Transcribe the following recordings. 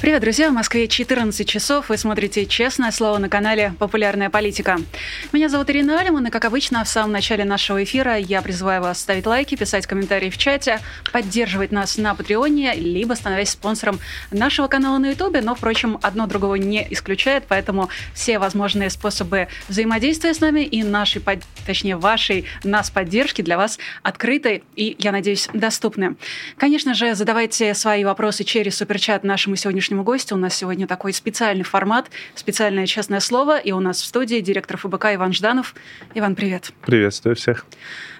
Привет, друзья! В Москве 14 часов. Вы смотрите «Честное слово» на канале «Популярная политика». Меня зовут Ирина Алиман, и, как обычно, в самом начале нашего эфира я призываю вас ставить лайки, писать комментарии в чате, поддерживать нас на Патреоне, либо становясь спонсором нашего канала на Ютубе. Но, впрочем, одно другого не исключает, поэтому все возможные способы взаимодействия с нами и нашей, точнее, вашей нас поддержки для вас открыты и, я надеюсь, доступны. Конечно же, задавайте свои вопросы через суперчат нашему сегодняшнему сегодняшнему гостю. У нас сегодня такой специальный формат, специальное честное слово. И у нас в студии директор ФБК Иван Жданов. Иван, привет. Приветствую всех.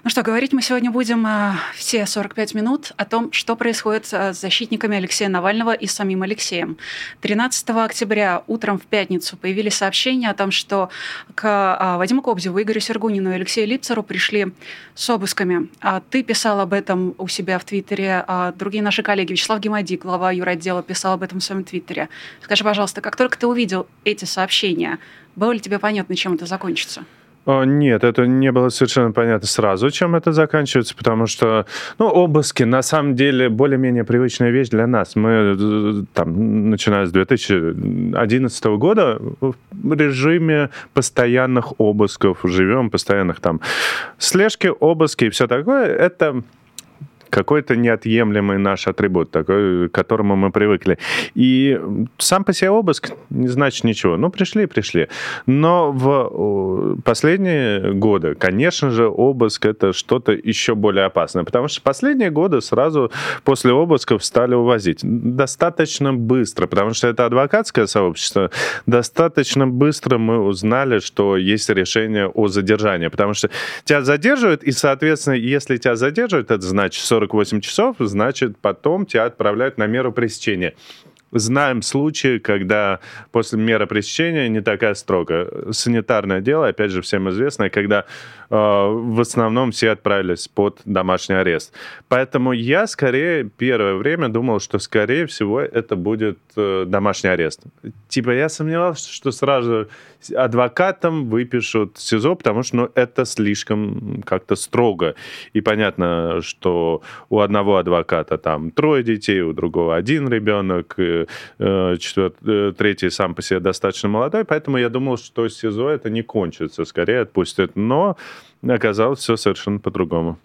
Ну что, говорить мы сегодня будем э, все 45 минут о том, что происходит э, с защитниками Алексея Навального и самим Алексеем. 13 октября утром в пятницу появились сообщения о том, что к э, Вадиму Кобзеву, Игорю Сергунину и Алексею Липцеру пришли с обысками. А ты писал об этом у себя в Твиттере, а другие наши коллеги, Вячеслав Гемади, глава юротдела, писал об этом в своем Твиттере. Скажи, пожалуйста, как только ты увидел эти сообщения, было ли тебе понятно, чем это закончится? Нет, это не было совершенно понятно сразу, чем это заканчивается, потому что, ну, обыски на самом деле более-менее привычная вещь для нас. Мы э, там, начиная с 2011 года в режиме постоянных обысков живем, постоянных там слежки, обыски и все такое. Это какой-то неотъемлемый наш атрибут, такой, к которому мы привыкли. И сам по себе обыск не значит ничего. Ну, пришли, пришли. Но в последние годы, конечно же, обыск это что-то еще более опасное, потому что последние годы сразу после обысков стали увозить. Достаточно быстро, потому что это адвокатское сообщество, достаточно быстро мы узнали, что есть решение о задержании, потому что тебя задерживают, и, соответственно, если тебя задерживают, это значит 48 часов, значит, потом тебя отправляют на меру пресечения. Знаем случаи, когда после меры пресечения не такая строгая. Санитарное дело, опять же, всем известное, когда в основном все отправились под домашний арест. Поэтому я скорее первое время думал, что скорее всего это будет э, домашний арест. Типа я сомневался, что сразу адвокатам выпишут СИЗО, потому что ну, это слишком как-то строго. И понятно, что у одного адвоката там трое детей, у другого один ребенок, э, четвертый, э, третий сам по себе достаточно молодой, поэтому я думал, что СИЗО это не кончится, скорее отпустят. Но оказалось все совершенно по-другому.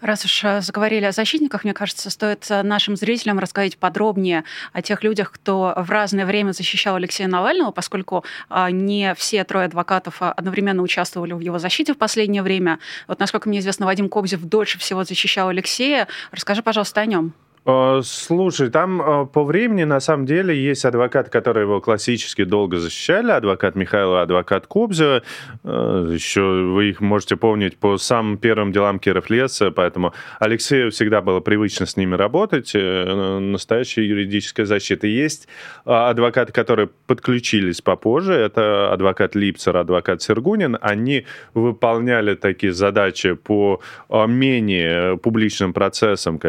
Раз уж э, заговорили о защитниках, мне кажется, стоит э, нашим зрителям рассказать подробнее о тех людях, кто в разное время защищал Алексея Навального, поскольку а, не все трое адвокатов одновременно участвовали в его защите в последнее время. Вот, насколько мне известно, Вадим Кобзев дольше всего защищал Алексея. Расскажи, пожалуйста, о нем. Э, слушай, там э, по времени на самом деле есть адвокат, который его классически долго защищали, адвокат Михайлова, адвокат Кобзева. Э, Еще вы их можете помнить по самым первым делам Киров леса, поэтому Алексею всегда было привычно с ними работать, настоящая юридическая защита. Есть адвокаты, которые подключились попозже, это адвокат Липцер, адвокат Сергунин. Они выполняли такие задачи по менее публичным процессам,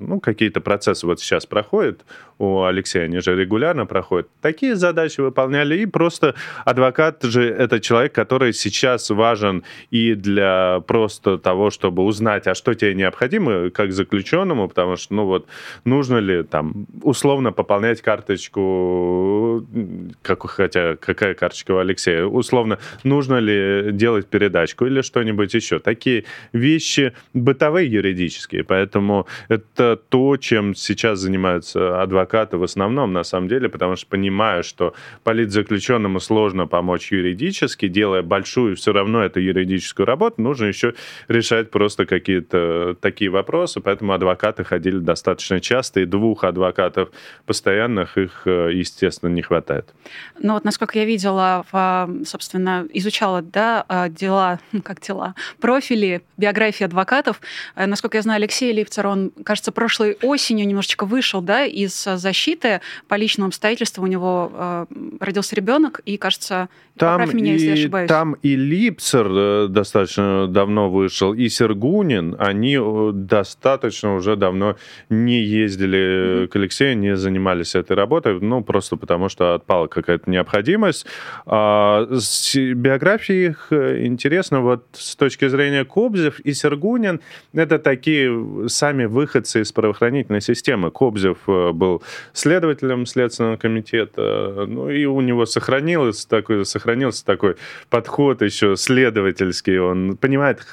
ну, какие какие-то процессы вот сейчас проходят у Алексея, они же регулярно проходят, такие задачи выполняли, и просто адвокат же это человек, который сейчас важен и для просто того, чтобы узнать, а что тебе необходимо как заключенному, потому что, ну вот, нужно ли там условно пополнять карточку, как, хотя какая карточка у Алексея, условно, нужно ли делать передачку или что-нибудь еще. Такие вещи бытовые юридические, поэтому это то, чем сейчас занимаются адвокаты в основном, на самом деле, потому что понимая, что политзаключенному сложно помочь юридически, делая большую все равно эту юридическую работу, нужно еще решать просто какие-то такие вопросы, поэтому адвокаты ходили достаточно часто, и двух адвокатов постоянных их, э, естественно, не хватает. Ну вот, насколько я видела, собственно, изучала да, а, дела, как дела, профили, биографии адвокатов, э, насколько я знаю, Алексей Липцер, он, кажется, прошлый осенью немножечко вышел да, из защиты по личным обстоятельствам. У него э, родился ребенок, и, кажется, там меня, и, если я ошибаюсь. Там и Липцер э, достаточно давно вышел, и Сергунин, они э, достаточно уже давно не ездили mm-hmm. к Алексею, не занимались этой работой, ну, просто потому что отпала какая-то необходимость. А, с биографией их э, интересно вот с точки зрения Кобзев и Сергунин, это такие сами выходцы из правоохранительной системы. Кобзев был следователем Следственного комитета, ну, и у него сохранилось такое, сохранился такой подход еще следовательский. Он понимает,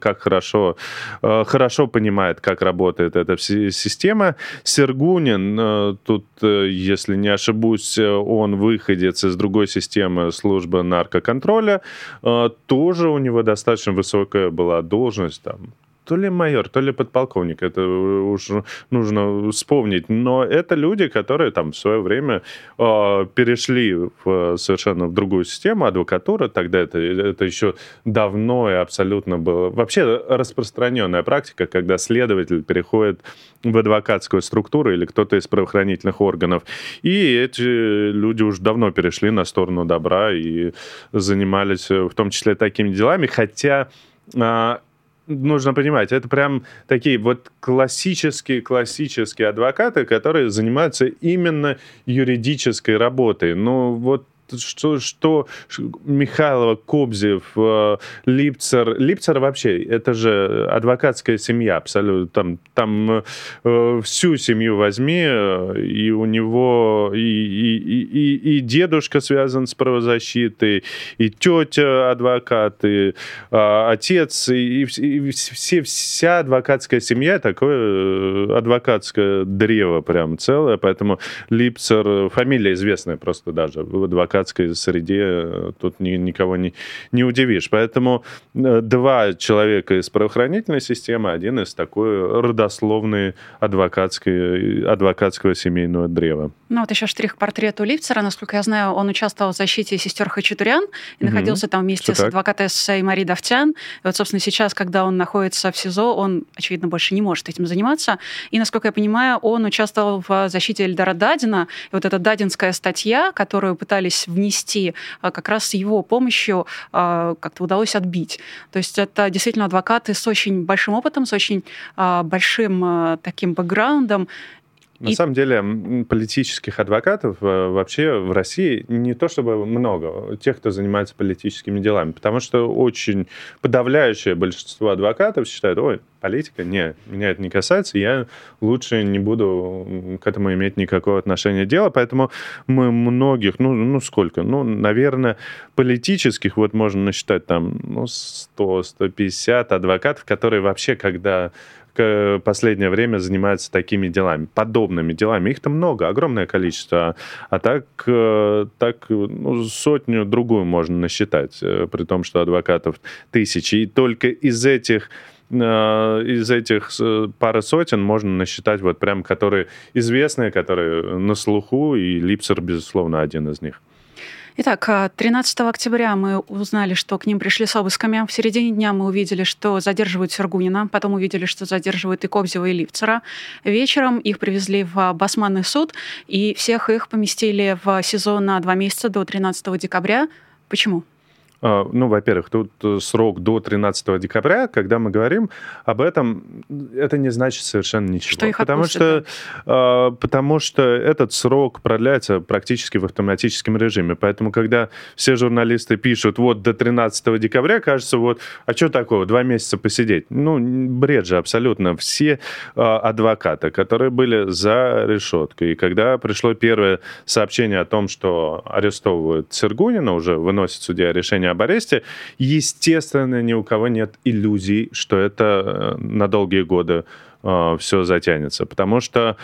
как хорошо, э, хорошо понимает, как работает эта система. Сергунин, э, тут, э, если не ошибусь, он выходец из другой системы службы наркоконтроля. Тоже у него достаточно высокая была должность, там, то ли майор, то ли подполковник, это уж нужно вспомнить. Но это люди, которые там в свое время э, перешли в, совершенно в другую систему, адвокатура, тогда это, это еще давно и абсолютно было. Вообще распространенная практика, когда следователь переходит в адвокатскую структуру или кто-то из правоохранительных органов. И эти люди уже давно перешли на сторону добра и занимались в том числе такими делами, хотя а, нужно понимать, это прям такие вот классические, классические адвокаты, которые занимаются именно юридической работой. Ну, вот что, что Михайлова, Кобзев, э, Липцер. Липцер вообще, это же адвокатская семья абсолютно. Там, там э, всю семью возьми, э, и у него и, и, и, и дедушка связан с правозащитой, и тетя адвокат, и отец, и, и все, вся адвокатская семья такое адвокатское древо прям целое, поэтому Липцер, фамилия известная просто даже в адвокатской среде э, тут ни, никого не, не удивишь. Поэтому э, два человека из правоохранительной системы, один из такой родословной адвокатской, адвокатского семейного древа. Ну вот еще штрих к портрету Липцера. Насколько я знаю, он участвовал в защите сестер Хачатурян и угу. находился там вместе Все с адвокатессой Мари Давтян. И вот, собственно, сейчас, когда он находится в СИЗО, он, очевидно, больше не может этим заниматься. И, насколько я понимаю, он участвовал в защите Эльдара Дадина. И вот эта дадинская статья, которую пытались внести, а, как раз с его помощью а, как-то удалось отбить. То есть это действительно адвокаты с очень большим опытом, с очень а, большим таким бэкграундом. На и... самом деле политических адвокатов э, вообще в России не то чтобы много, тех, кто занимается политическими делами, потому что очень подавляющее большинство адвокатов считают, ой, политика, не, меня это не касается, я лучше не буду к этому иметь никакого отношения дела, поэтому мы многих, ну, ну сколько, ну, наверное, политических, вот можно насчитать там, ну, 100-150 адвокатов, которые вообще, когда последнее время занимаются такими делами, подобными делами. Их-то много, огромное количество. А так, э, так ну, сотню другую можно насчитать, э, при том, что адвокатов тысячи. И только из этих э, из этих пары сотен можно насчитать вот прям, которые известные, которые на слуху, и Липсер, безусловно, один из них. Итак, 13 а, октября мы узнали, что к ним пришли с обысками. В середине дня мы увидели, что задерживают Сергунина, потом увидели, что задерживают и Кобзева, и Ливцера. Вечером их привезли в Басманный суд, и всех их поместили в СИЗО на два месяца до 13 декабря. Почему? А, ну, во-первых, тут э, срок до 13 декабря, когда мы говорим об этом, это не значит совершенно ничего. Что их потому что, да? потому что этот срок продляется практически в автоматическом режиме. Поэтому, когда все журналисты пишут, вот до 13 декабря, кажется, вот, а что такого, два месяца посидеть? Ну, бред же абсолютно. Все а, адвокаты, которые были за решеткой, и когда пришло первое сообщение о том, что арестовывают Сергунина, уже выносит судья решение об аресте, естественно, ни у кого нет иллюзий, что это э, на долгие годы э, все затянется. Потому что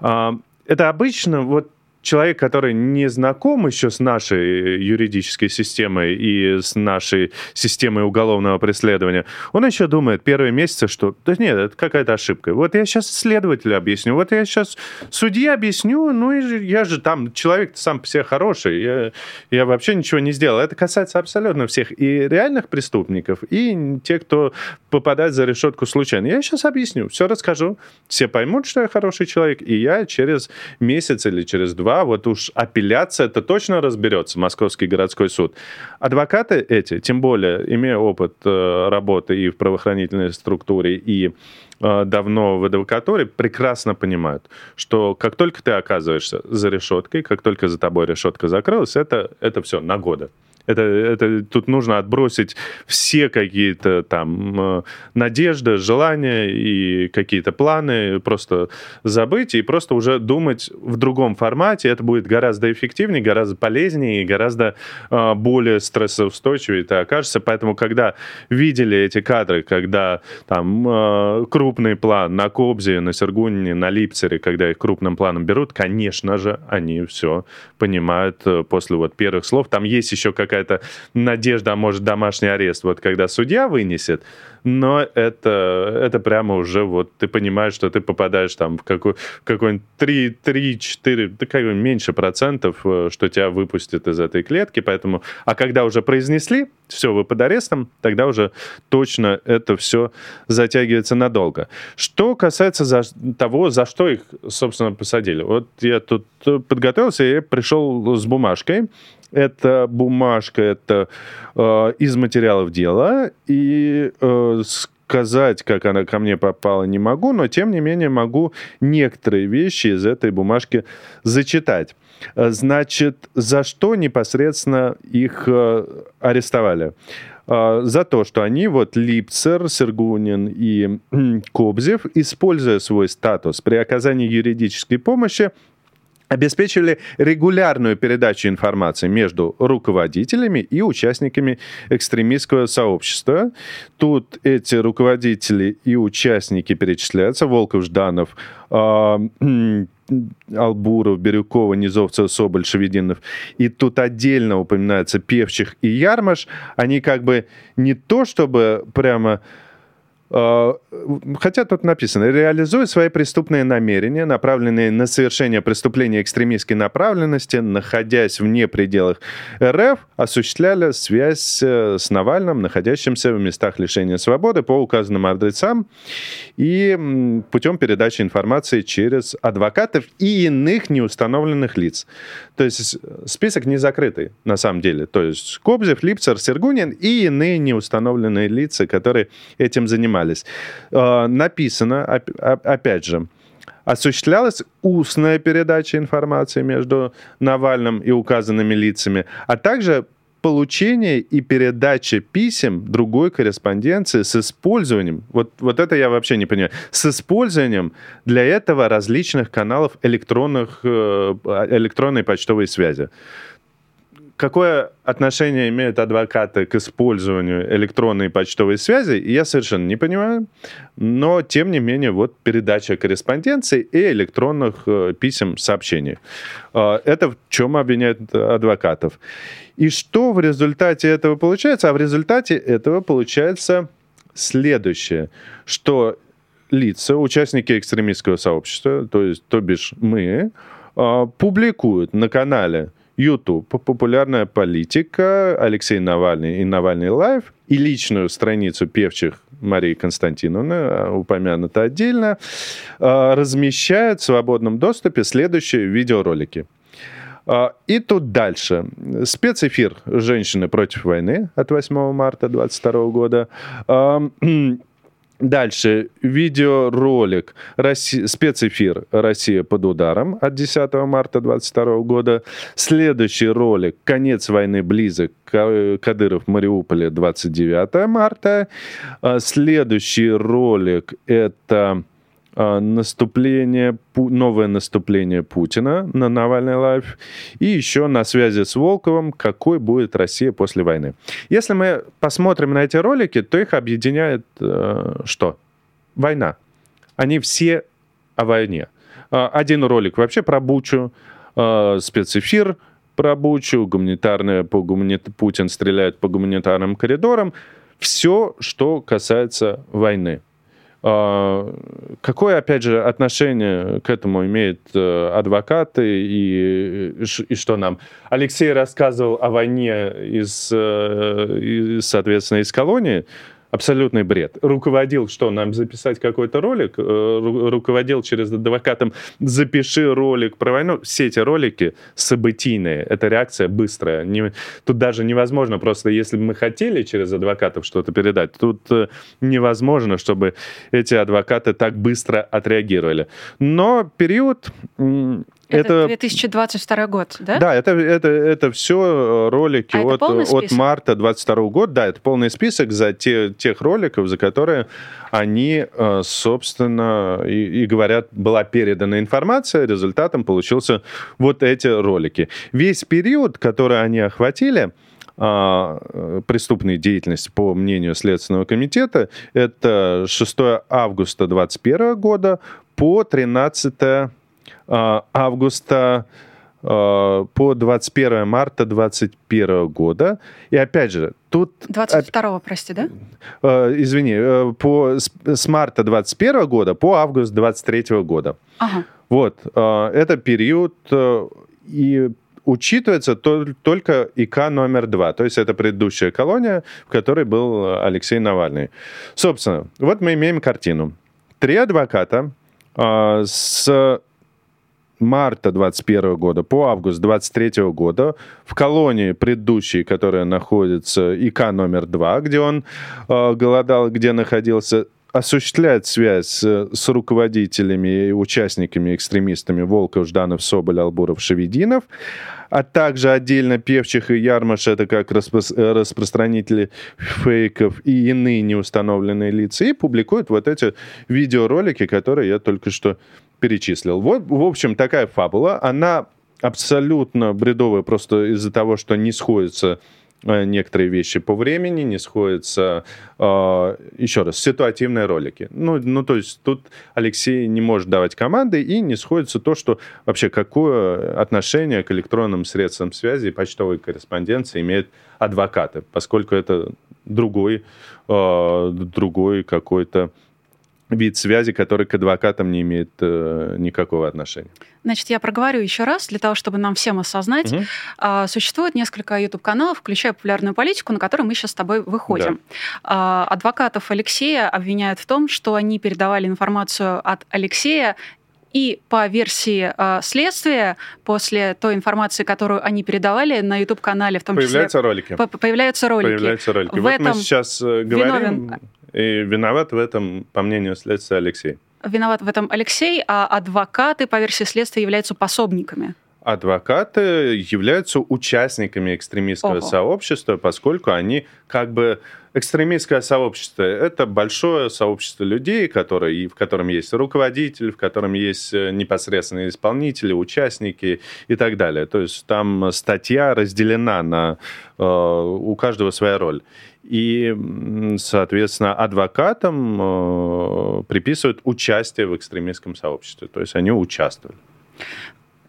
э, это обычно, вот человек, который не знаком еще с нашей юридической системой и с нашей системой уголовного преследования, он еще думает первые месяцы, что да нет, это какая-то ошибка. Вот я сейчас следователю объясню, вот я сейчас судье объясню, ну и я же там человек сам по себе хороший, я, я вообще ничего не сделал. Это касается абсолютно всех и реальных преступников, и тех, кто попадает за решетку случайно. Я сейчас объясню, все расскажу, все поймут, что я хороший человек, и я через месяц или через два, вот уж апелляция, это точно разберется, Московский городской суд. Адвокаты эти, тем более, имея опыт э, работы и в правоохранительной структуре, и давно в адвокатуре, прекрасно понимают, что как только ты оказываешься за решеткой, как только за тобой решетка закрылась, это, это все на годы. Это, это тут нужно отбросить все какие-то там э, надежды, желания и какие-то планы, просто забыть и просто уже думать в другом формате. Это будет гораздо эффективнее, гораздо полезнее и гораздо э, более стрессоустойчивее это окажется. Поэтому, когда видели эти кадры, когда там э, крупный план на Кобзе, на Сергунине, на Липцере, когда их крупным планом берут, конечно же, они все понимают э, после вот первых слов. Там есть еще какая какая-то надежда, а может, домашний арест, вот когда судья вынесет, но это, это прямо уже вот ты понимаешь, что ты попадаешь там в, какой, в какой-нибудь 3, 3, 4, да как меньше процентов, э, что тебя выпустят из этой клетки, поэтому, а когда уже произнесли, все, вы под арестом, тогда уже точно это все затягивается надолго. Что касается за, того, за что их, собственно, посадили. Вот я тут подготовился и пришел с бумажкой, это бумажка, это э, из материалов дела, и э, сказать, как она ко мне попала, не могу, но тем не менее могу некоторые вещи из этой бумажки зачитать. Значит, за что непосредственно их э, арестовали? Э, за то, что они, вот Липцер, Сергунин и Кобзев, используя свой статус при оказании юридической помощи, обеспечивали регулярную передачу информации между руководителями и участниками экстремистского сообщества. Тут эти руководители и участники перечисляются. Волков, Жданов, э, Албуров, Бирюкова, Низовцев, Соболь, Шевединов. И тут отдельно упоминается Певчих и Ярмаш. Они как бы не то чтобы прямо хотя тут написано, реализуя свои преступные намерения, направленные на совершение преступления экстремистской направленности, находясь вне пределах РФ, осуществляли связь э, с Навальным, находящимся в местах лишения свободы по указанным адресам и путем передачи информации через адвокатов и иных неустановленных лиц. То есть список не закрытый, на самом деле. То есть Кобзев, Липцер, Сергунин и иные неустановленные лица, которые этим занимались. А, написано, опять же, осуществлялась устная передача информации между Навальным и указанными лицами, а также получение и передача писем другой корреспонденции с использованием, вот, вот это я вообще не понимаю, с использованием для этого различных каналов электронных, э, электронной почтовой связи какое отношение имеют адвокаты к использованию электронной почтовой связи, я совершенно не понимаю. Но, тем не менее, вот передача корреспонденции и электронных э, писем, сообщений. Э, это в чем обвиняют адвокатов. И что в результате этого получается? А в результате этого получается следующее, что лица, участники экстремистского сообщества, то есть, то бишь мы, э, публикуют на канале YouTube, популярная политика, Алексей Навальный и Навальный Лайв, и личную страницу певчих Марии Константиновны, а, упомянута отдельно, а, размещают в свободном доступе следующие видеоролики. А, и тут дальше. Спецэфир «Женщины против войны» от 8 марта 2022 года. Дальше видеоролик Россия, спецэфир «Россия под ударом» от 10 марта 2022 года. Следующий ролик «Конец войны близок. Кадыров в Мариуполе» 29 марта. А следующий ролик это наступление, новое наступление Путина на Навальный лайф, и еще на связи с Волковым, какой будет Россия после войны. Если мы посмотрим на эти ролики, то их объединяет э, что? Война. Они все о войне. А, один ролик вообще про Бучу, э, спецэфир про Бучу, гуманитарное по гуманит... Путин стреляет по гуманитарным коридорам. Все, что касается войны. А, какое, опять же, отношение к этому имеют э, адвокаты и, и что нам? Алексей рассказывал о войне из, э, из соответственно, из колонии абсолютный бред. Руководил, что нам записать какой-то ролик, э, руководил через адвокатом, запиши ролик про войну. Все эти ролики событийные, это реакция быстрая. Не, тут даже невозможно, просто если бы мы хотели через адвокатов что-то передать, тут э, невозможно, чтобы эти адвокаты так быстро отреагировали. Но период это, это 2022 год, да? Да, это, это, это все ролики а от, от марта 22 года. Да, это полный список за те, тех роликов, за которые они, э, собственно, и, и говорят, была передана информация, результатом получился вот эти ролики. Весь период, который они охватили, а, преступной деятельности, по мнению Следственного комитета, это 6 августа 2021 года по 13 а, августа а, по 21 марта 2021 года. И опять же, тут... 22 прости, да? А, извини, э, по, с марта 2021 года по август 2023 года. Ага. Вот, это период э, и учитывается только ИК номер два, то есть это предыдущая колония, в которой был Алексей Навальный. Собственно, вот мы имеем картину. Три адвоката с марта 21 года по август 23 года в колонии предыдущей, которая находится ИК номер 2, где он э, голодал, где находился, осуществляет связь с, с руководителями и участниками, экстремистами Волков, Жданов, Соболь, Албуров, Шевединов, а также отдельно Певчих и Ярмаш, это как распро распространители фейков и иные неустановленные лица, и публикуют вот эти видеоролики, которые я только что перечислил. Вот, в общем, такая фабула. Она абсолютно бредовая просто из-за того, что не сходятся э, некоторые вещи по времени, не сходятся, э, еще раз, ситуативные ролики. Ну, ну, то есть тут Алексей не может давать команды, и не сходится то, что вообще какое отношение к электронным средствам связи и почтовой корреспонденции имеют адвокаты, поскольку это другой, э, другой какой-то вид связи, который к адвокатам не имеет э, никакого отношения. Значит, я проговорю еще раз, для того, чтобы нам всем осознать. Угу. Существует несколько YouTube-каналов, включая популярную политику, на которые мы сейчас с тобой выходим. Да. А, адвокатов Алексея обвиняют в том, что они передавали информацию от Алексея и по версии э, следствия, после той информации, которую они передавали на YouTube-канале, в том появляются числе... Ролики. По появляются ролики. Появляются ролики. В вот этом мы сейчас э, говорим... Виновен и виноват в этом, по мнению следствия, Алексей. Виноват в этом Алексей, а адвокаты, по версии следствия, являются пособниками. Адвокаты являются участниками экстремистского Ого. сообщества, поскольку они как бы экстремистское сообщество. Это большое сообщество людей, которые, в котором есть руководитель, в котором есть э, непосредственные исполнители, участники и так далее. То есть там статья разделена на э, у каждого своя роль. И, соответственно, адвокатам э, приписывают участие в экстремистском сообществе. То есть они участвовали.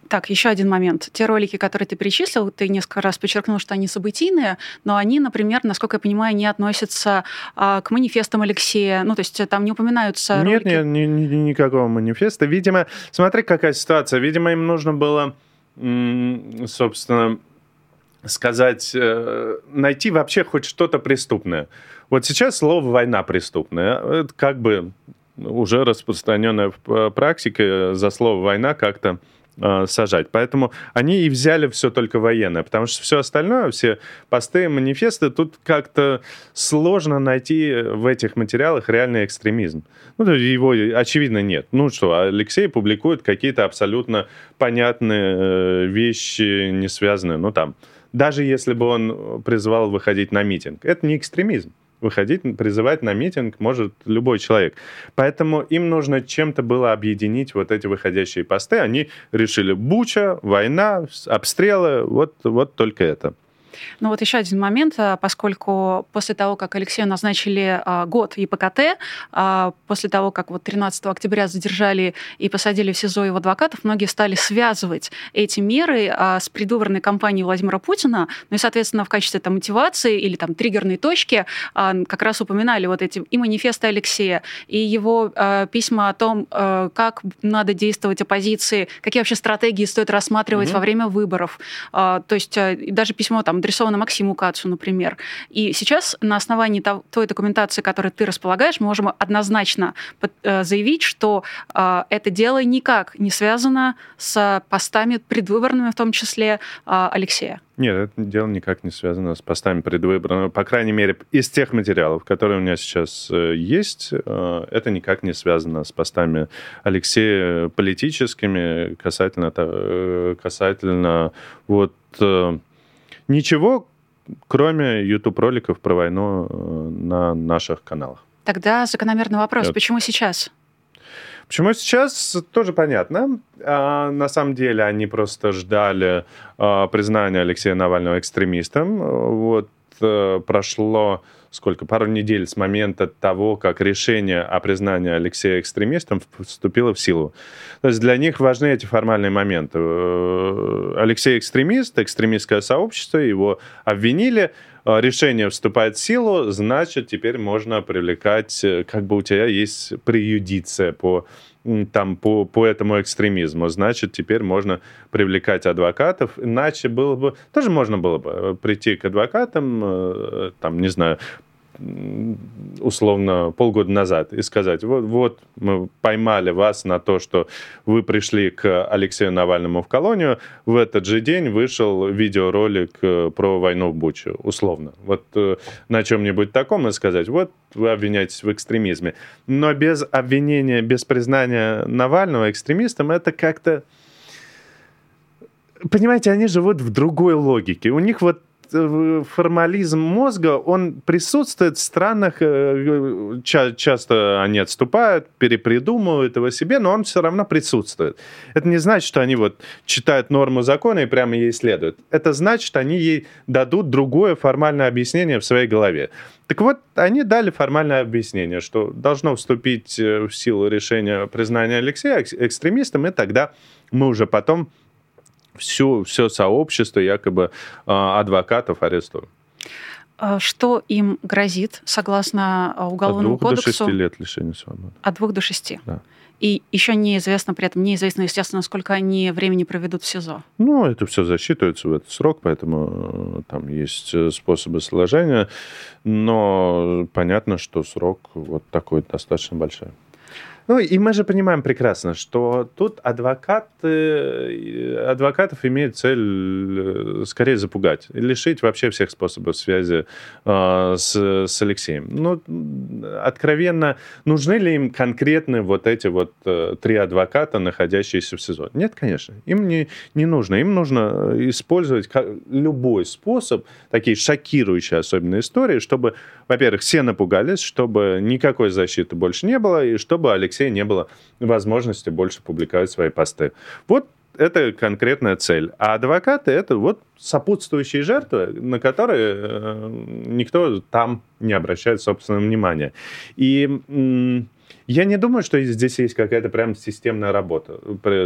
Так, еще один момент. Те ролики, которые ты перечислил, ты несколько раз подчеркнул, что они событийные, но они, например, насколько я понимаю, не относятся а, к манифестам Алексея. Ну, то есть там не упоминаются Нет, ролики. нет, ни, ни, никакого манифеста. Видимо, смотри, какая ситуация. Видимо, им нужно было, собственно, сказать, э, найти вообще хоть что-то преступное. Вот сейчас слово «война» преступное. Это как бы уже распространенная практика за слово «война» как-то э, сажать. Поэтому они и взяли все только военное, потому что все остальное, все посты, манифесты, тут как-то сложно найти в этих материалах реальный экстремизм. Ну, его, очевидно, нет. Ну что, Алексей публикует какие-то абсолютно понятные э, вещи, не связанные, ну там, даже если бы он призывал выходить на митинг. Это не экстремизм. Выходить, призывать на митинг может любой человек. Поэтому им нужно чем-то было объединить вот эти выходящие посты. Они решили Буча, война, обстрелы, вот, вот только это. Ну вот еще один момент, а, поскольку после того, как Алексею назначили а, год ИПКТ, а, после того, как вот 13 октября задержали и посадили в СИЗО его адвокатов, многие стали связывать эти меры с предвыборной кампанией Владимира Путина, ну и, соответственно, в качестве там, мотивации или там триггерной точки как раз упоминали вот эти и манифесты Алексея, и его письма о том, как надо действовать оппозиции, какие вообще стратегии стоит рассматривать mm-hmm. во время выборов. То есть даже письмо там адресовано Максиму Кацу, например. И сейчас на основании той документации, которой ты располагаешь, мы можем однозначно э, заявить, что э, это дело никак не связано с постами предвыборными, в том числе э, Алексея. Нет, это дело никак не связано с постами предвыборными. По крайней мере, из тех материалов, которые у меня сейчас есть, это никак не связано с постами Алексея политическими касательно, касательно вот Ничего, кроме YouTube-роликов про войну э, на наших каналах. Тогда закономерный вопрос, вот. почему сейчас? Почему сейчас, тоже понятно. А, на самом деле они просто ждали а, признания Алексея Навального экстремистом. Вот а, прошло сколько, пару недель с момента того, как решение о признании Алексея экстремистом вступило в силу. То есть для них важны эти формальные моменты. Э, Алексей экстремист, экстремистское сообщество, его обвинили, э, решение вступает в силу, значит, теперь можно привлекать, э, как бы у тебя есть преюдиция по там по, по этому экстремизму, значит, теперь можно привлекать адвокатов, иначе было бы, тоже можно было бы прийти к адвокатам, там, не знаю, условно полгода назад и сказать, вот, вот мы поймали вас на то, что вы пришли к Алексею Навальному в колонию, в этот же день вышел видеоролик э, про войну в Бучу, условно. Вот э, на чем-нибудь таком и сказать, вот вы обвиняетесь в экстремизме. Но без обвинения, без признания Навального экстремистом, это как-то Понимаете, они живут в другой логике. У них вот формализм мозга, он присутствует в странах, э, ча- часто они отступают, перепридумывают его себе, но он все равно присутствует. Это не значит, что они вот читают норму закона и прямо ей следуют. Это значит, они ей дадут другое формальное объяснение в своей голове. Так вот, они дали формальное объяснение, что должно вступить э, в силу решения признания Алексея экстремистом, и тогда мы уже потом всю, все сообщество якобы а, адвокатов арестуют. А что им грозит, согласно а, Уголовному От двух кодексу? до шести лет лишения свободы. От двух до шести? Да. И еще неизвестно, при этом неизвестно, естественно, сколько они времени проведут в СИЗО. Ну, это все засчитывается в этот срок, поэтому э, там есть э, способы сложения. Но понятно, что срок вот такой достаточно большой. Ну, и мы же понимаем прекрасно, что тут адвокаты, адвокатов имеют цель э, скорее запугать, лишить вообще всех способов связи э, с, с Алексеем. Ну, откровенно, нужны ли им конкретно вот эти вот э, три адвоката, находящиеся в СИЗО? Нет, конечно, им не, не нужно. Им нужно использовать любой способ, такие шокирующие особенно истории, чтобы, во-первых, все напугались, чтобы никакой защиты больше не было, и чтобы Алексей Алексея не было возможности больше публиковать свои посты. Вот это конкретная цель. А адвокаты — это вот сопутствующие жертвы, на которые э, никто там не обращает собственного внимания. И я не думаю, что здесь есть какая-то прям системная работа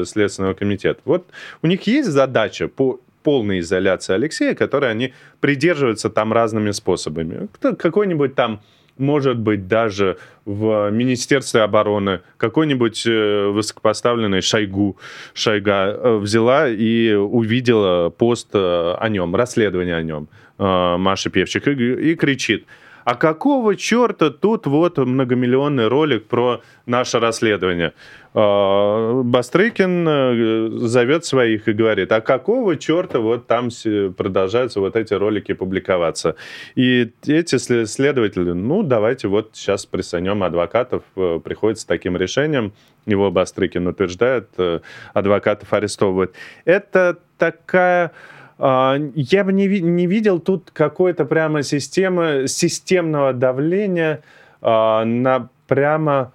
Следственного комитета. Вот у них есть задача по полной изоляции Алексея, которой они придерживаются там разными способами. Какой-нибудь там может быть, даже в Министерстве обороны какой-нибудь э, высокопоставленный Шойгу, Шойга э, взяла и увидела пост э, о нем, расследование о нем, Маша Певчик, и, и кричит – а какого черта тут вот многомиллионный ролик про наше расследование? А, Бастрыкин э, зовет своих и говорит, а какого черта вот там продолжаются вот эти ролики публиковаться? И эти следователи, ну, давайте вот сейчас присанем адвокатов, э, приходится таким решением, его Бастрыкин утверждает, э, адвокатов арестовывают. Это такая я бы не, не видел тут какой-то прямо системы, системного давления а, на прямо а,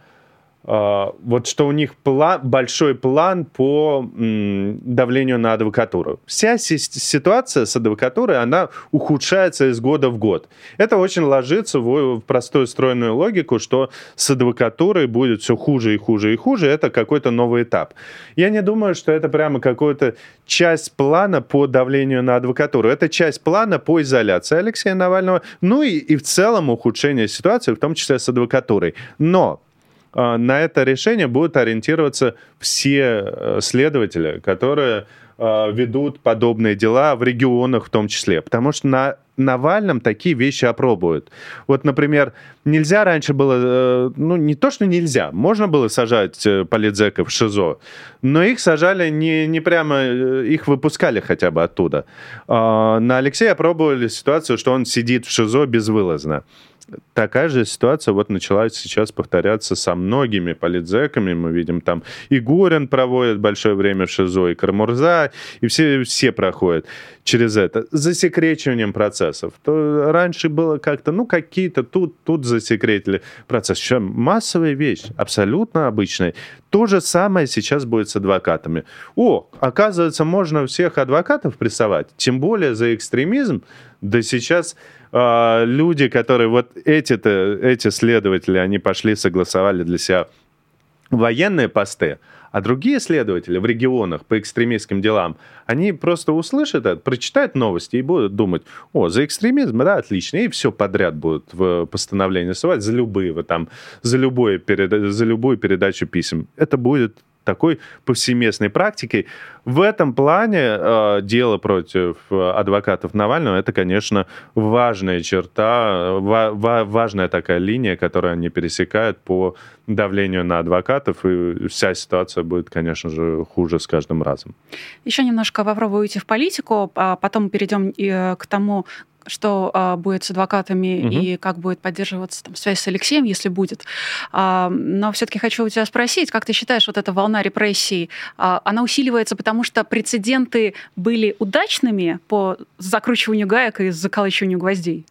вот что у них план, большой план по давлению на адвокатуру. Вся ситуация с адвокатурой, она ухудшается из года в год. Это очень ложится в, в простую стройную логику, что с адвокатурой будет все хуже и хуже и хуже. Это какой-то новый этап. Я не думаю, что это прямо какая-то часть плана по давлению на адвокатуру. Это часть плана по изоляции Алексея Навального, ну и, и в целом ухудшение ситуации, в том числе с адвокатурой. Но а, на это решение будут ориентироваться все э, следователи, которые а, ведут подобные дела в регионах в том числе. Потому что на Навальном такие вещи опробуют. Вот, например, нельзя раньше было, э, ну, не то, что нельзя, можно было сажать э, политзеков в ШИЗО, но их сажали не, не прямо, их выпускали хотя бы оттуда. А, на Алексея опробовали ситуацию, что он сидит в ШИЗО безвылазно такая же ситуация вот начала сейчас повторяться со многими политзеками. Мы видим там и Горин проводит большое время в ШИЗО, и Кармурза, и все, все проходят через это. Засекречиванием процессов. То раньше было как-то, ну, какие-то тут, тут засекретили процесс. Сейчас массовая вещь, абсолютно обычная. То же самое сейчас будет с адвокатами. О, оказывается, можно всех адвокатов прессовать, тем более за экстремизм. Да сейчас э, люди, которые вот эти-то, эти следователи, они пошли, согласовали для себя военные посты, а другие следователи в регионах по экстремистским делам, они просто услышат это, прочитают новости и будут думать, о, за экстремизм, да, отлично, и все подряд будут в постановлении ссылать за любые, вот там, за, любое, за любую передачу писем. Это будет такой повсеместной практикой. В этом плане э, дело против адвокатов Навального это, конечно, важная черта, ва- ва- важная такая линия, которую они пересекают по давлению на адвокатов, и вся ситуация будет, конечно же, хуже с каждым разом. Еще немножко попробую уйти в политику, а потом перейдем э, к тому, что а, будет с адвокатами угу. и как будет поддерживаться там, связь с Алексеем, если будет. А, но все-таки хочу у тебя спросить, как ты считаешь, вот эта волна репрессий, а, она усиливается, потому что прецеденты были удачными по закручиванию гаек и заколачиванию гвоздей?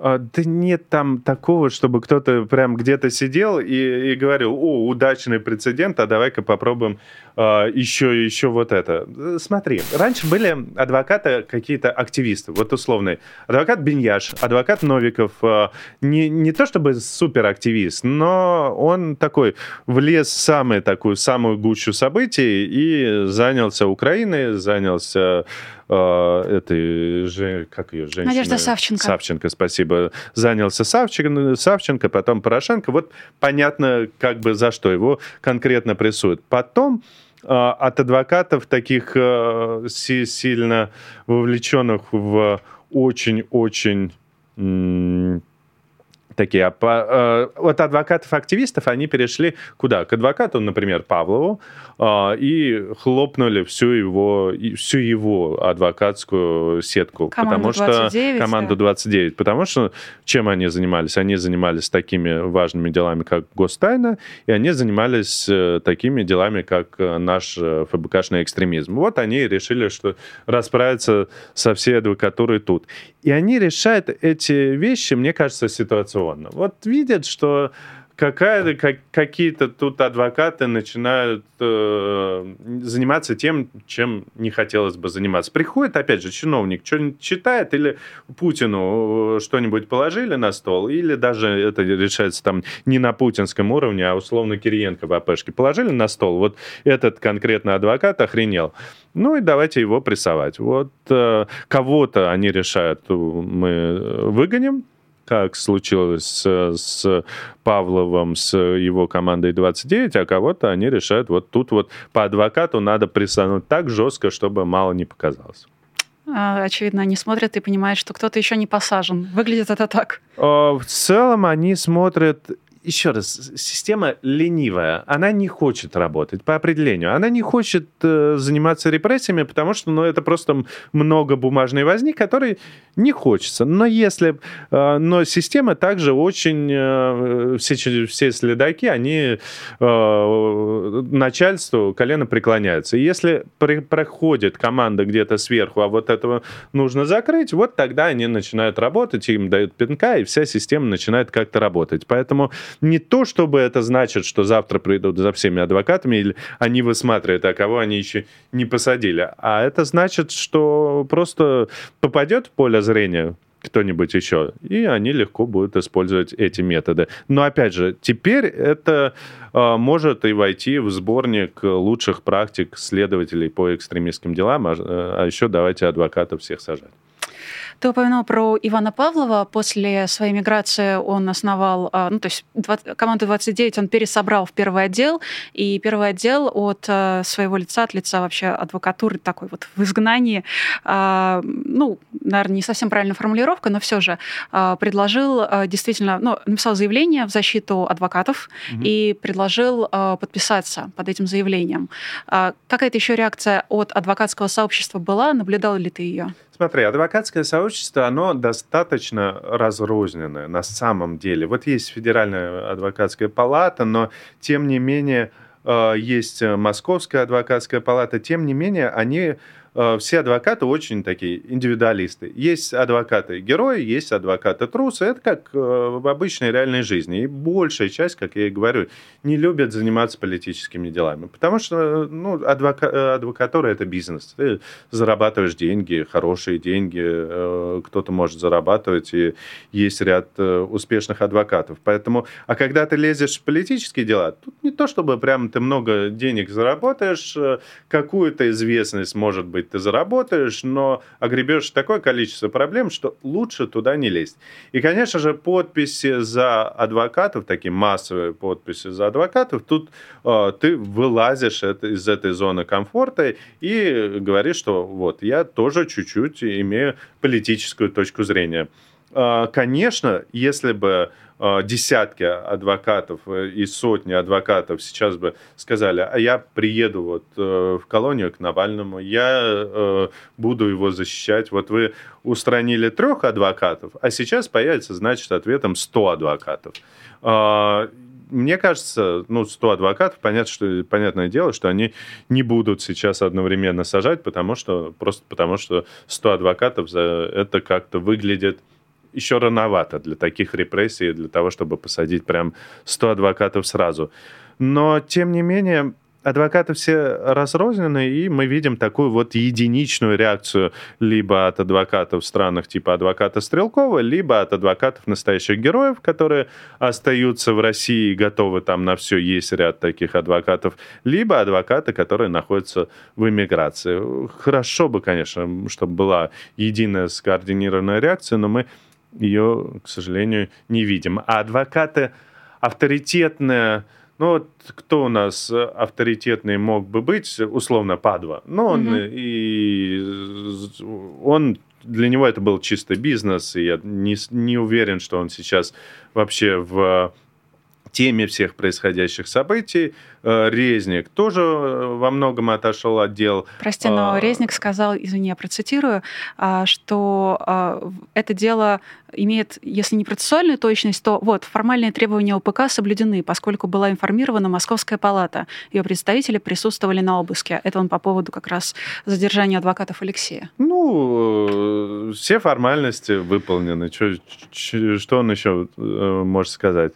А, да нет там такого, чтобы кто-то прям где-то сидел и, и говорил, о, удачный прецедент, а давай-ка попробуем а, еще, еще вот это. Смотри, раньше были адвокаты какие-то активисты, вот условный. Адвокат Беньяш, адвокат Новиков, а, не, не то чтобы суперактивист, но он такой влез в самую такую, самую гущу событий и занялся Украиной, занялся э, этой, же, как ее, женщина? Надежда Савченко. Савченко, спасибо. Занялся Савченко, Савченко, потом Порошенко. Вот понятно, как бы за что его конкретно прессуют. Потом э, от адвокатов таких э, сильно вовлеченных в очень-очень такие. А по, э, от адвокатов-активистов они перешли куда? К адвокату, например, Павлову, э, и хлопнули всю его, всю его адвокатскую сетку. Команду потому 29, что, команду 29. Потому что чем они занимались? Они занимались такими важными делами, как гостайна, и они занимались э, такими делами, как э, наш э, ФБКшный экстремизм. Вот они решили, что расправиться со всей адвокатурой тут. И они решают эти вещи, мне кажется, ситуационно. Вот видят, что какая, как, какие-то тут адвокаты начинают э, заниматься тем, чем не хотелось бы заниматься. Приходит, опять же, чиновник, что-нибудь читает, или Путину э, что-нибудь положили на стол, или даже это решается там не на путинском уровне, а условно Кириенко в АПшке положили на стол. Вот этот конкретно адвокат охренел. Ну и давайте его прессовать. Вот э, кого-то они решают, мы выгоним, как случилось с, с Павловым, с его командой 29, а кого-то они решают, вот тут вот по адвокату надо прессануть так жестко, чтобы мало не показалось. А, очевидно, они смотрят и понимают, что кто-то еще не посажен. Выглядит это так. А, в целом они смотрят еще раз, система ленивая, она не хочет работать по определению. Она не хочет э, заниматься репрессиями, потому что ну, это просто много бумажной возни, которой не хочется. Но если... Э, но система также очень... Э, все, все следаки, они э, начальству колено преклоняются. И если при, проходит команда где-то сверху, а вот этого нужно закрыть, вот тогда они начинают работать, им дают пинка, и вся система начинает как-то работать. Поэтому не то, чтобы это значит, что завтра придут за всеми адвокатами, или они высматривают, а кого они еще не посадили, а это значит, что просто попадет в поле зрения кто-нибудь еще, и они легко будут использовать эти методы. Но опять же, теперь это э, может и войти в сборник лучших практик следователей по экстремистским делам, а, а еще давайте адвокатов всех сажать. Ты упомянул про Ивана Павлова. После своей миграции он основал, а, ну, то есть команду 29 он пересобрал в первый отдел, и первый отдел от а, своего лица, от лица вообще адвокатуры такой вот в изгнании, а, ну, наверное, не совсем правильная формулировка, но все же предложил действительно, ну, написал заявление в защиту адвокатов угу. и предложил подписаться под этим заявлением. Какая-то еще реакция от адвокатского сообщества была? Наблюдал ли ты ее? Смотри, адвокатское сообщество, оно достаточно разрозненное на самом деле. Вот есть Федеральная адвокатская палата, но тем не менее э, есть Московская адвокатская палата, тем не менее они Э, все адвокаты очень такие индивидуалисты. Есть адвокаты-герои, есть адвокаты-трусы. Это как э, в обычной реальной жизни. И большая часть, как я и говорю, не любят заниматься политическими делами. Потому что ну, адвока... адвокатура – это бизнес. Ты зарабатываешь деньги, хорошие деньги. Э, кто-то может зарабатывать, и есть ряд успешных адвокатов. Поэтому, а когда ты лезешь в политические дела, тут не то, чтобы прям ты много денег заработаешь, какую-то известность, может быть, быть, ты заработаешь, но огребешь такое количество проблем, что лучше туда не лезть. И, конечно же, подписи за адвокатов, такие массовые подписи за адвокатов, тут э, ты вылазишь это, из этой зоны комфорта и говоришь, что вот, я тоже чуть-чуть имею политическую точку зрения. Э, конечно, если бы десятки адвокатов э, и сотни адвокатов сейчас бы сказали, а я приеду вот э, в колонию к Навальному, я буду его защищать. Вот вы устранили трех адвокатов, а сейчас появится, значит, ответом 100 адвокатов. А, мне кажется, ну, 100 адвокатов, понятно, что, понятное дело, что они не будут сейчас одновременно сажать, потому что, просто потому что 100 адвокатов за это как-то выглядит еще рановато для таких репрессий, для того, чтобы посадить прям 100 адвокатов сразу. Но, тем не менее, адвокаты все разрознены, и мы видим такую вот единичную реакцию либо от адвокатов в странах типа адвоката Стрелкова, либо от адвокатов настоящих героев, которые остаются в России и готовы там на все. Есть ряд таких адвокатов. Либо адвокаты, которые находятся в эмиграции. Хорошо бы, конечно, чтобы была единая скоординированная реакция, но мы ее, к сожалению, не видим. А адвокаты авторитетные, ну вот кто у нас авторитетный мог бы быть, условно, Падва. Ну, он, угу. и, он для него это был чисто бизнес, и я не, не уверен, что он сейчас вообще в теме всех происходящих событий. Э, Резник тоже э, во многом отошел от дел. Прости, но а, Резник сказал, извини, я процитирую, а, что а, это дело имеет, если не процессуальную точность, то вот формальные требования ОПК соблюдены, поскольку была информирована Московская палата. Ее представители присутствовали на обыске. Это он по поводу как раз задержания адвокатов Алексея. Ну, э, все формальности выполнены. Что, что он еще может сказать?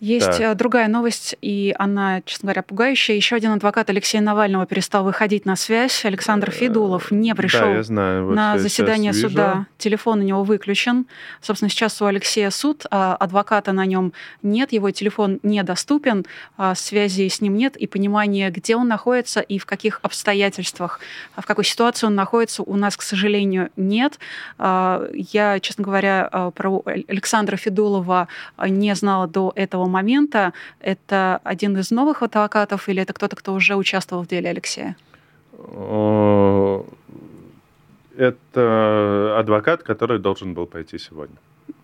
Есть так. Э, другая новость, и она, честно говоря, пугающая. Еще один адвокат Алексея Навального перестал выходить на связь. Александр э, Федулов не пришел да, знаю, вот на заседание суда. Телефон у него выключен. Собственно, сейчас у Алексея суд, а адвоката на нем нет, его телефон недоступен, а связи с ним нет, и понимания, где он находится и в каких обстоятельствах, в какой ситуации он находится, у нас, к сожалению, нет. А, я, честно говоря, про Александра Федулова не знала до этого момента это один из новых адвокатов или это кто-то, кто уже участвовал в деле Алексея? Это адвокат, который должен был пойти сегодня.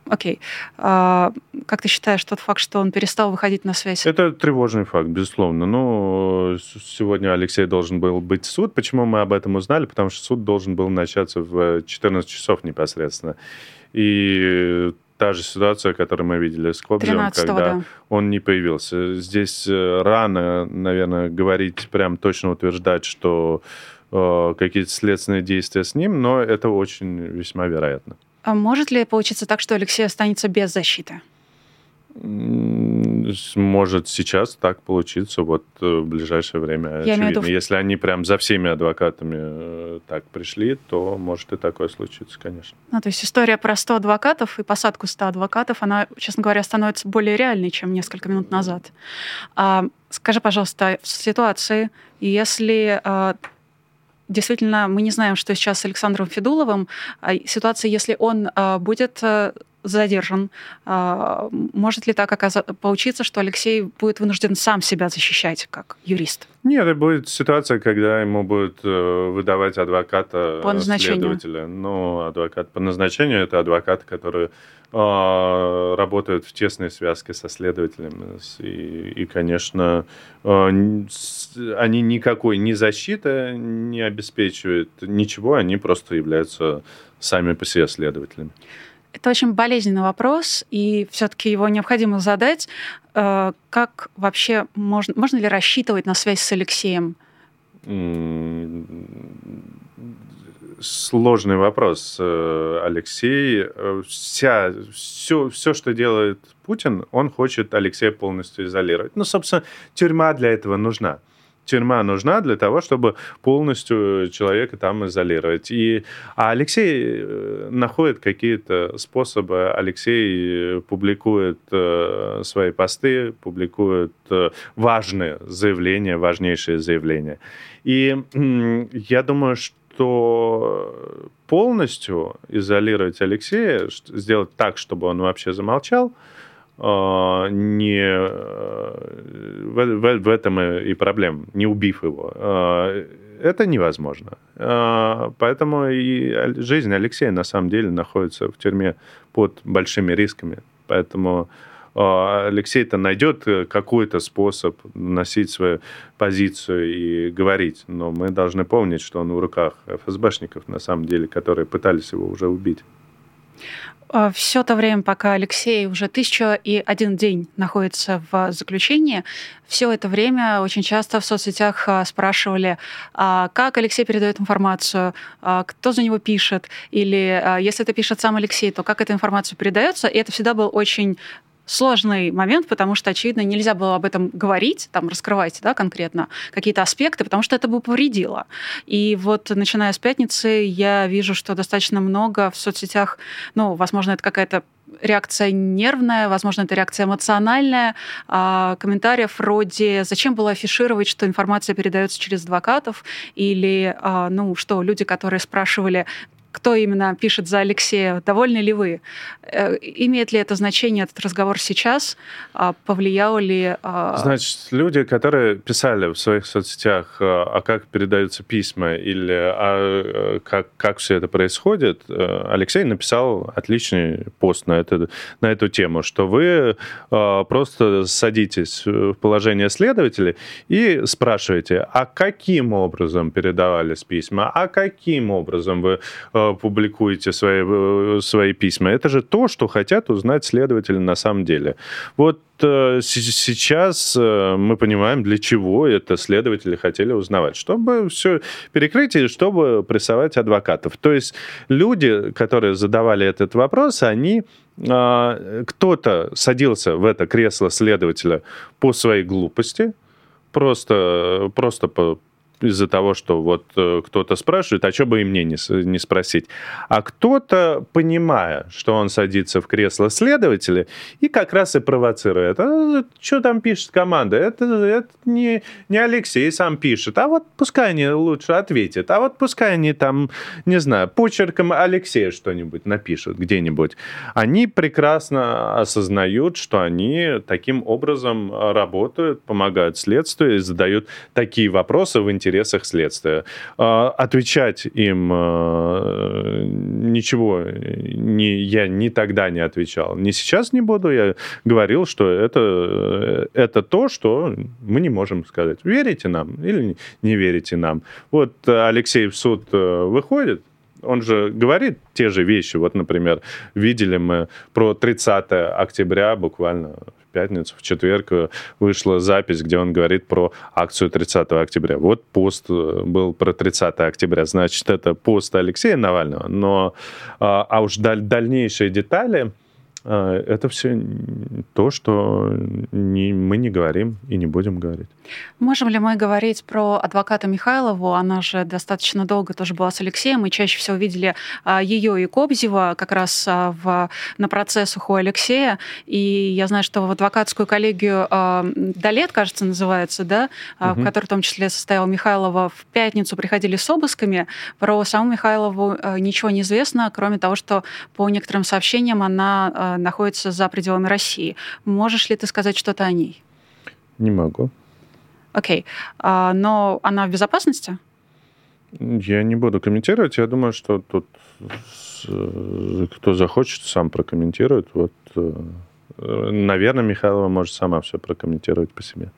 Окей. А, как ты считаешь, тот факт, что он перестал выходить на связь? Это тревожный факт, безусловно. Но сегодня Алексей должен был быть суд. Почему мы об этом узнали? Потому что суд должен был начаться в 14 часов непосредственно. И та же ситуация, которую мы видели с Кобзевым, когда да. он не появился. Здесь э, рано, наверное, говорить, прям точно утверждать, что э, какие-то следственные действия с ним, но это очень весьма вероятно. А может ли получиться так, что Алексей останется без защиты? Может сейчас так получиться вот э, в ближайшее время, Я очевидно. Виду... Если они прям за всеми адвокатами э, так пришли, то может и такое случиться, конечно. Ну, то есть история про 100 адвокатов и посадку 100 адвокатов, она, честно говоря, становится более реальной, чем несколько минут назад. А, скажи, пожалуйста, в ситуации, если а, действительно мы не знаем, что сейчас с Александром Федуловым, а, ситуация, если он а, будет э, задержан. А, может ли так получиться, что Алексей будет вынужден сам себя защищать как юрист? Нет, это будет ситуация, когда ему будут э, выдавать адвоката по назначению. следователя. Ну, адвокат по назначению – это адвокат, который работают в тесной связке со следователями. И, и конечно, а, они никакой ни защиты не обеспечивают, ничего, они просто являются сами по себе следователями. Это очень болезненный вопрос, и все-таки его необходимо задать. Э, как вообще можно, можно ли рассчитывать на связь с Алексеем? Сложный вопрос, э, Алексей. Э, вся, все, все, что делает Путин, он хочет Алексея полностью изолировать. Ну, собственно, тюрьма для этого нужна тюрьма нужна для того, чтобы полностью человека там изолировать. И, а Алексей э, находит какие-то способы, Алексей публикует э, свои посты, публикует э, важные заявления, важнейшие заявления. И э, я думаю, что полностью изолировать Алексея, сделать так, чтобы он вообще замолчал, а, не э, в, в, этом и проблема, не убив его. А, это невозможно. А, поэтому и жизнь Алексея на самом деле находится в тюрьме под большими рисками. Поэтому Алексей-то найдет какой-то способ носить свою позицию и говорить. Но мы должны помнить, что он в руках ФСБшников, на самом деле, которые пытались его уже убить. А, Все то время, пока Алексей уже тысяча и один день находится в заключении, все это время очень часто в соцсетях а, спрашивали, а, как Алексей передает информацию, кто за него пишет, или если это пишет сам Алексей, то как эта информация передается. И это всегда был очень сложный момент, потому что, очевидно, нельзя было об этом говорить, там, раскрывать да, конкретно какие-то аспекты, потому что это бы повредило. И вот начиная с пятницы я вижу, что достаточно много в соцсетях, ну, возможно, это какая-то реакция нервная, возможно, это реакция эмоциональная, а, комментариев вроде «Зачем было афишировать, что информация передается через адвокатов?» или, а, ну, что люди, которые спрашивали, кто именно пишет за Алексея, довольны ли вы? Э, имеет ли это значение, этот разговор сейчас? А повлиял ли... А, Значит, люди, которые писали в своих соцсетях, а, а как передаются письма или а как, как все это происходит, э, Алексей написал отличный пост на, это, на эту тему, что вы просто садитесь в положение следователя и спрашиваете, а каким образом передавались письма, а каким образом вы публикуете свои, э, свои письма. Это же то, что хотят узнать следователи на самом деле. Вот э, сейчас э, мы понимаем, для чего это следователи хотели узнавать. Чтобы все перекрыть и чтобы прессовать адвокатов. То есть люди, которые задавали этот вопрос, они кто-то садился в это кресло следователя по своей глупости, просто, просто по, из-за того, что вот э, кто-то спрашивает, а что бы и мне не, не спросить. А кто-то, понимая, что он садится в кресло следователя, и как раз и провоцирует. А, что там пишет команда? Это, это не, не Алексей сам пишет. А вот пускай они лучше ответят. А вот пускай они там, не знаю, почерком Алексея что-нибудь напишут где-нибудь. Они прекрасно осознают, что они таким образом работают, помогают следствию и задают такие вопросы в интересе интересах следствия. А, отвечать им э, ничего не, я ни тогда не отвечал, ни сейчас не буду. Я говорил, что это, э, это то, что мы не можем сказать. Верите нам или не верите нам? Вот Алексей в суд э, выходит, он же говорит те же вещи. Вот, например, видели мы про 30 октября буквально пятницу, в четверг э, вышла запись, где он говорит про акцию 30 октября. Вот пост э, был про 30 октября, значит, это пост Алексея Навального, но а, а уж даль, дальнейшие детали это все то, что не, мы не говорим и не будем говорить. Можем ли мы говорить про адвоката Михайлову? Она же достаточно долго тоже была с Алексеем. Мы чаще всего видели а, ее и Кобзева как раз а, в, на процессах у Алексея. И я знаю, что в адвокатскую коллегию «Долет», кажется, называется, да, угу. в которой в том числе состояла Михайлова, в пятницу приходили с обысками. Про саму Михайлову ничего не известно, кроме того, что по некоторым сообщениям она находится за пределами России. Можешь ли ты сказать что-то о ней? Не могу. Окей. А, но она в безопасности? Я не буду комментировать. Я думаю, что тут кто захочет, сам прокомментирует. Вот, э, наверное, Михайлова может сама все прокомментировать по себе.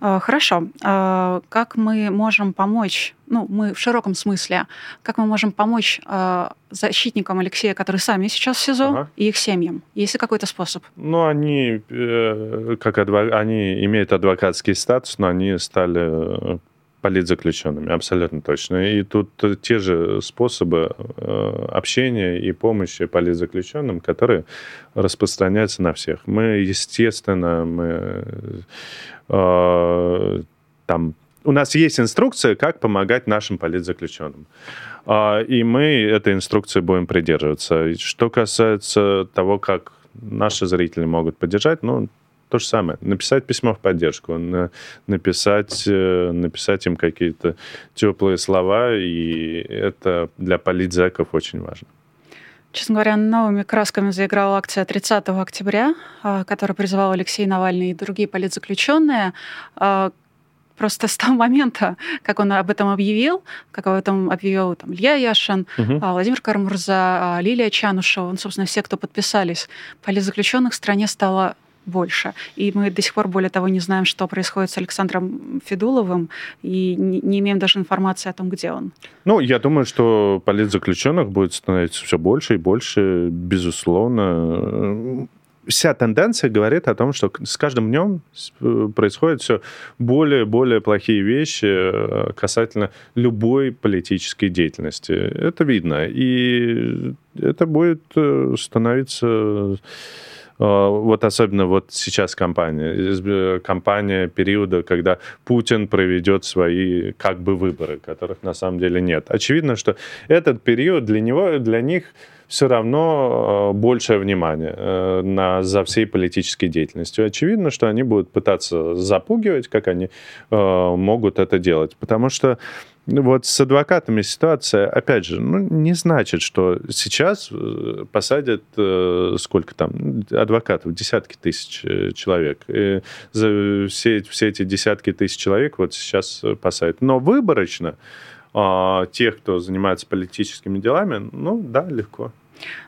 А, хорошо. А, как мы можем помочь, ну, мы в широком смысле, как мы можем помочь а, защитникам Алексея, которые сами сейчас в СИЗО, ага. и их семьям? Есть ли какой-то способ? Ну, они, э, как адвок... они имеют адвокатский статус, но они стали э, политзаключенными, абсолютно точно. И тут те же способы э, общения и помощи политзаключенным, которые распространяются на всех. Мы, естественно, мы э, там у нас есть инструкция, как помогать нашим политзаключенным. Э, и мы этой инструкции будем придерживаться. Что касается того, как наши зрители могут поддержать, ну, то же самое. Написать письмо в поддержку, написать, э, написать им какие-то теплые слова, и это для политзеков очень важно. Честно говоря, новыми красками заиграла акция 30 октября, а, которая призывал Алексей Навальный и другие политзаключенные а, просто с того момента, как он об этом объявил, как об этом объявил там, Илья Яшин, угу. Владимир Кармурза, Лилия Чанушева, он, собственно, все, кто подписались, политзаключенных в стране стало больше. И мы до сих пор, более того, не знаем, что происходит с Александром Федуловым, и не, имеем даже информации о том, где он. Ну, я думаю, что политзаключенных будет становиться все больше и больше, безусловно вся тенденция говорит о том, что с каждым днем происходят все более и более плохие вещи э, касательно любой политической деятельности. Это видно. И это будет э, становиться Э, вот особенно вот сейчас кампания, кампания периода, когда Путин проведет свои как бы выборы, которых на самом деле нет. Очевидно, что этот период для него, для них все равно э, большее внимание э, на, за всей политической деятельностью. Очевидно, что они будут пытаться запугивать, как они могут это делать. Потому что вот с адвокатами ситуация, опять же, ну, не значит, что сейчас э, посадят э, сколько там адвокатов, десятки тысяч э, человек. И за все, все эти десятки тысяч человек вот сейчас посадят. Но выборочно а, тех, кто занимается политическими делами, ну да, легко.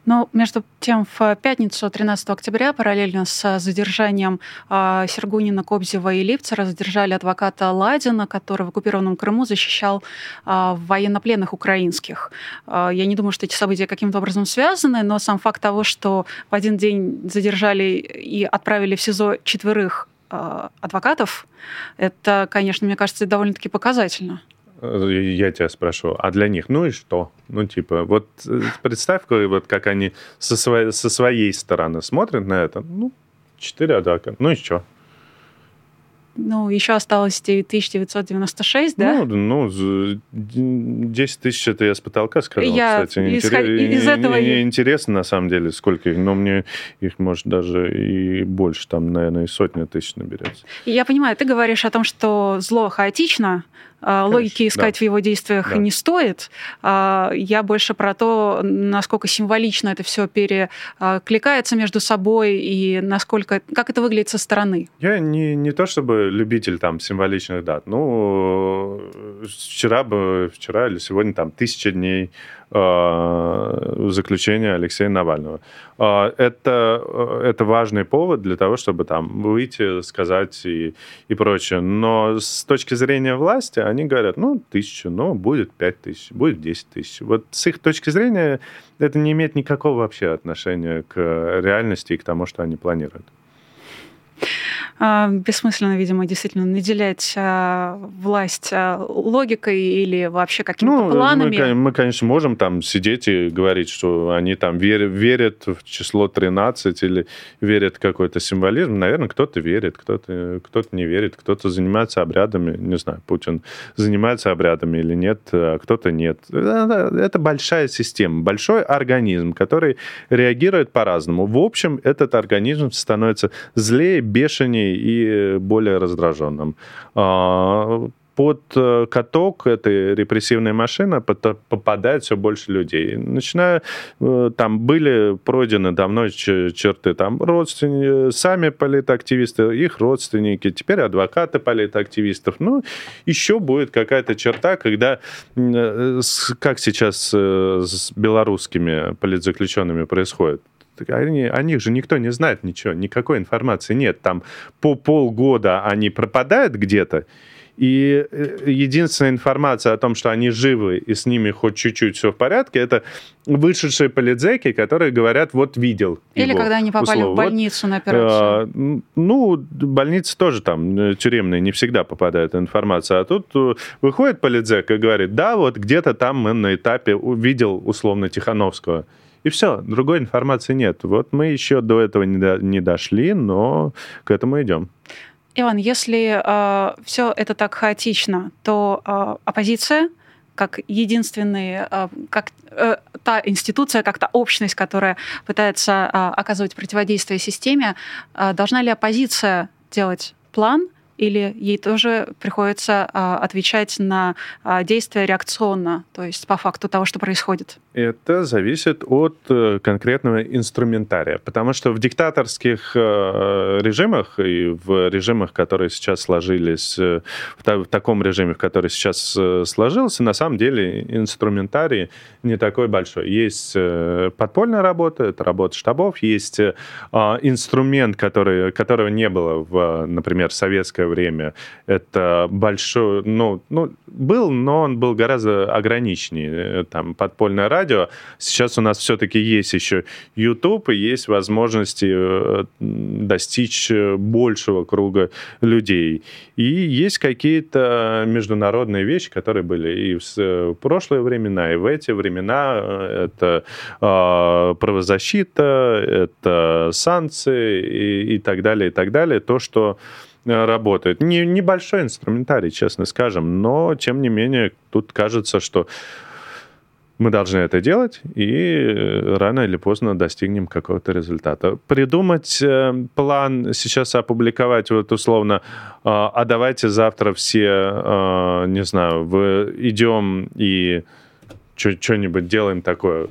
Но между тем, в пятницу, 13 октября, параллельно с задержанием а, Сергунина, Кобзева и Ливцера, задержали адвоката Ладина, который в оккупированном Крыму защищал а, военнопленных украинских. А, я не думаю, что эти события каким-то образом связаны, но сам факт того, что в один день задержали и отправили в СИЗО четверых адвокатов, это, конечно, мне кажется, довольно-таки показательно. Э, я тебя спрошу, а для них, ну и что? Ну, типа, вот э, представь, вот как они со своей, со своей стороны смотрят на это. Ну, четыре адвоката, ну и что? Ну, еще осталось 9996, да? Ну, ну 10 тысяч это я с потолка сказал, я кстати. Исход... Из этого... Интересно, на самом деле, сколько их, но мне их, может, даже и больше, там, наверное, и сотня тысяч наберется. Я понимаю, ты говоришь о том, что зло хаотично, а, логики искать да. в его действиях да. не стоит. А, я больше про то, насколько символично это все перекликается между собой и насколько, как это выглядит со стороны. Я не, не то чтобы любитель там символичных дат. Ну, вчера бы, вчера или сегодня там тысяча дней заключения Алексея Навального. Э, это, э, это важный повод для того, чтобы там выйти, сказать и, и прочее. Но с точки зрения власти они говорят, ну, тысячу, ну, будет пять тысяч, будет десять тысяч. Вот с их точки зрения это не имеет никакого вообще отношения к реальности и к тому, что они планируют. А, бессмысленно, видимо, действительно наделять а, власть а, логикой или вообще какими-то ну, планами. Мы, мы, конечно, можем там сидеть и говорить, что они там верят, верят в число 13 или верят в какой-то символизм. Наверное, кто-то верит, кто-то кто не верит, кто-то занимается обрядами. Не знаю, Путин занимается обрядами или нет, а кто-то нет. Это большая система, большой организм, который реагирует по-разному. В общем, этот организм становится злее, бешенее и более раздраженным. А, под э, каток этой репрессивной машины попадает все больше людей. Начиная, э, там были пройдены давно черты, там родственники, сами политактивисты, их родственники, теперь адвокаты политактивистов. Ну, еще будет какая-то черта, когда, э, как сейчас с белорусскими политзаключенными происходит, они, о них же никто не знает ничего, никакой информации нет. Там по полгода они пропадают где-то, и э, единственная информация о том, что они живы и с ними хоть чуть-чуть все в порядке, это вышедшие полицейки, которые говорят, вот видел. Или его, когда они попали условно. в больницу вот, на операцию. Ну, больницы тоже там э, тюремные, не всегда попадает информация. А тут э, выходит полицейк и говорит, да, вот где-то там мы на этапе увидел условно Тихановского. И все, другой информации нет. Вот мы еще до этого не, до, не дошли, но к этому идем. Иван, если э, все это так хаотично, то э, оппозиция как единственный, э, как э, та институция, как та общность, которая пытается э, оказывать противодействие системе, э, должна ли оппозиция делать план или ей тоже приходится а, отвечать на а, действия реакционно, то есть по факту того, что происходит? Это зависит от э, конкретного инструментария, потому что в диктаторских э, режимах и в режимах, которые сейчас сложились, э, в таком режиме, в который сейчас сложился, на самом деле инструментарий не такой большой. Есть подпольная работа, это работа штабов, есть а, инструмент, который, которого не было в, например, советское время. Это большой, ну, ну, был, но он был гораздо ограниченнее. Там подпольное радио. Сейчас у нас все-таки есть еще YouTube, и есть возможности э, достичь большего круга людей. И есть какие-то международные вещи, которые были и в прошлые времена, и в эти времена. Это э, правозащита, это санкции и, и так далее, и так далее. То, что Э, работает. Не, небольшой инструментарий, честно скажем, но, тем не менее, тут кажется, что мы должны это делать, и рано или поздно достигнем какого-то результата. Придумать э, план, сейчас опубликовать вот условно, э, а давайте завтра все, не знаю, в, идем и что-нибудь делаем такое.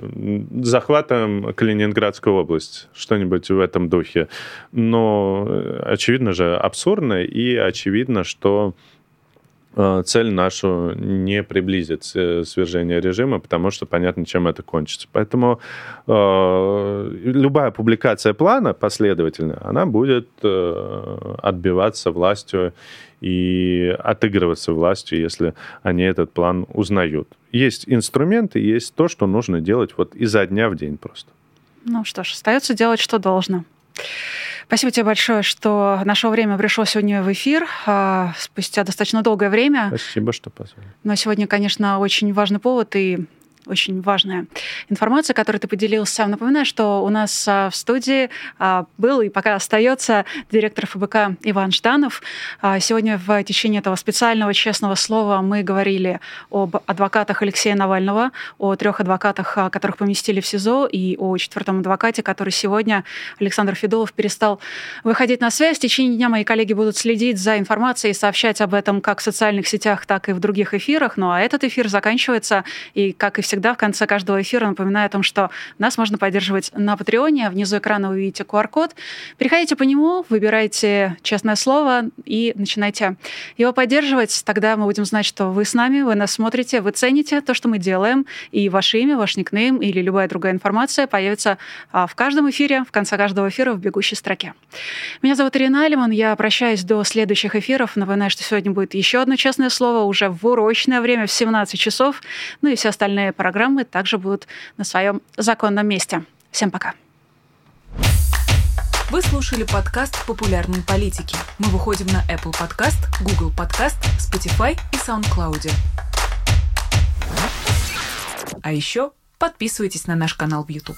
Захватываем Калининградскую область, что-нибудь в этом духе. Но э, очевидно же абсурдно, и очевидно, что э, цель нашу не приблизит э, свержение режима, потому что понятно, чем это кончится. Поэтому э, любая публикация плана последовательно, она будет э, отбиваться властью и отыгрываться властью, если они этот план узнают. Есть инструменты, есть то, что нужно делать вот изо дня в день просто. Ну что ж, остается делать, что должно. Спасибо тебе большое, что наше время пришло сегодня в эфир а, спустя достаточно долгое время. Спасибо, что позвали. Но сегодня, конечно, очень важный повод, и очень важная информация, которую ты поделился. Напоминаю, что у нас а, в студии а, был и пока остается директор ФБК Иван Жданов. А, сегодня в течение этого специального честного слова мы говорили об адвокатах Алексея Навального, о трех адвокатах, которых поместили в СИЗО, и о четвертом адвокате, который сегодня, Александр Федолов, перестал выходить на связь. В течение дня мои коллеги будут следить за информацией и сообщать об этом как в социальных сетях, так и в других эфирах. Ну а этот эфир заканчивается, и, как и всегда, в конце каждого эфира напоминаю о том, что нас можно поддерживать на Патреоне. Внизу экрана вы видите QR-код. Переходите по нему, выбирайте честное слово и начинайте его поддерживать. Тогда мы будем знать, что вы с нами, вы нас смотрите, вы цените то, что мы делаем, и ваше имя, ваш никнейм или любая другая информация появится а, в каждом эфире, в конце каждого эфира в бегущей строке. Меня зовут Ирина Алиман, я прощаюсь до следующих эфиров. Напоминаю, что сегодня будет еще одно честное слово уже в урочное время в 17 часов. Ну и все остальные программы также будут на своем законном месте. Всем пока. Вы слушали подкаст «Популярные политики». Мы выходим на Apple Podcast, Google Podcast, Spotify и SoundCloud. А еще подписывайтесь на наш канал в YouTube.